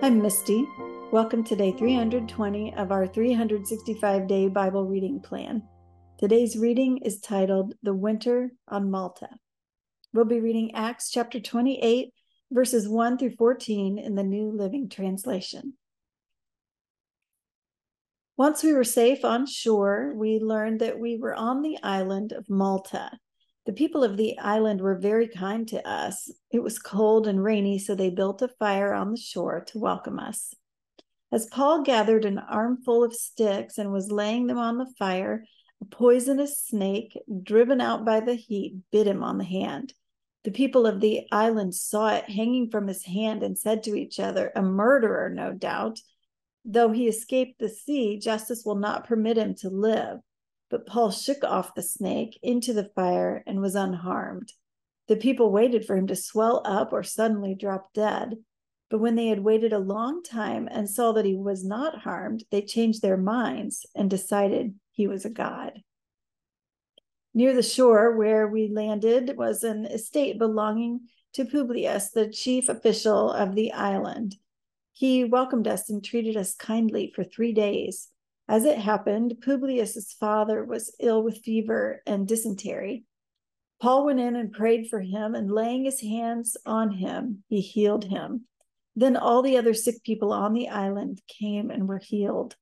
I'm Misty. Welcome to day 320 of our 365 day Bible reading plan. Today's reading is titled The Winter on Malta. We'll be reading Acts chapter 28, verses 1 through 14 in the New Living Translation. Once we were safe on shore, we learned that we were on the island of Malta. The people of the island were very kind to us. It was cold and rainy, so they built a fire on the shore to welcome us. As Paul gathered an armful of sticks and was laying them on the fire, a poisonous snake, driven out by the heat, bit him on the hand. The people of the island saw it hanging from his hand and said to each other, A murderer, no doubt. Though he escaped the sea, justice will not permit him to live. But Paul shook off the snake into the fire and was unharmed. The people waited for him to swell up or suddenly drop dead. But when they had waited a long time and saw that he was not harmed, they changed their minds and decided he was a god. Near the shore where we landed was an estate belonging to Publius, the chief official of the island. He welcomed us and treated us kindly for three days. As it happened, Publius's father was ill with fever and dysentery. Paul went in and prayed for him, and laying his hands on him, he healed him. Then all the other sick people on the island came and were healed.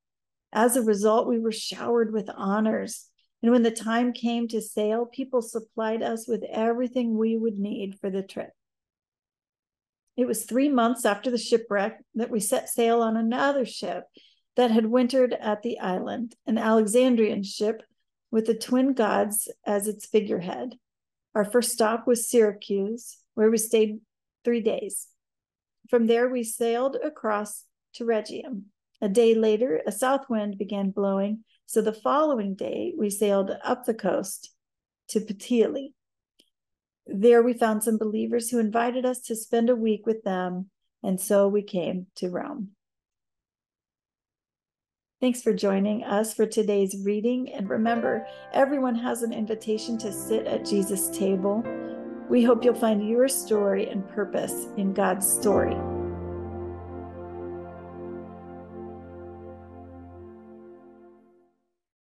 As a result, we were showered with honors. And when the time came to sail, people supplied us with everything we would need for the trip. It was three months after the shipwreck that we set sail on another ship that had wintered at the island, an Alexandrian ship with the twin gods as its figurehead. Our first stop was Syracuse, where we stayed three days. From there, we sailed across to Rhegium. A day later, a south wind began blowing, so the following day, we sailed up the coast to Puteoli. There, we found some believers who invited us to spend a week with them, and so we came to Rome. Thanks for joining us for today's reading. And remember, everyone has an invitation to sit at Jesus' table. We hope you'll find your story and purpose in God's story.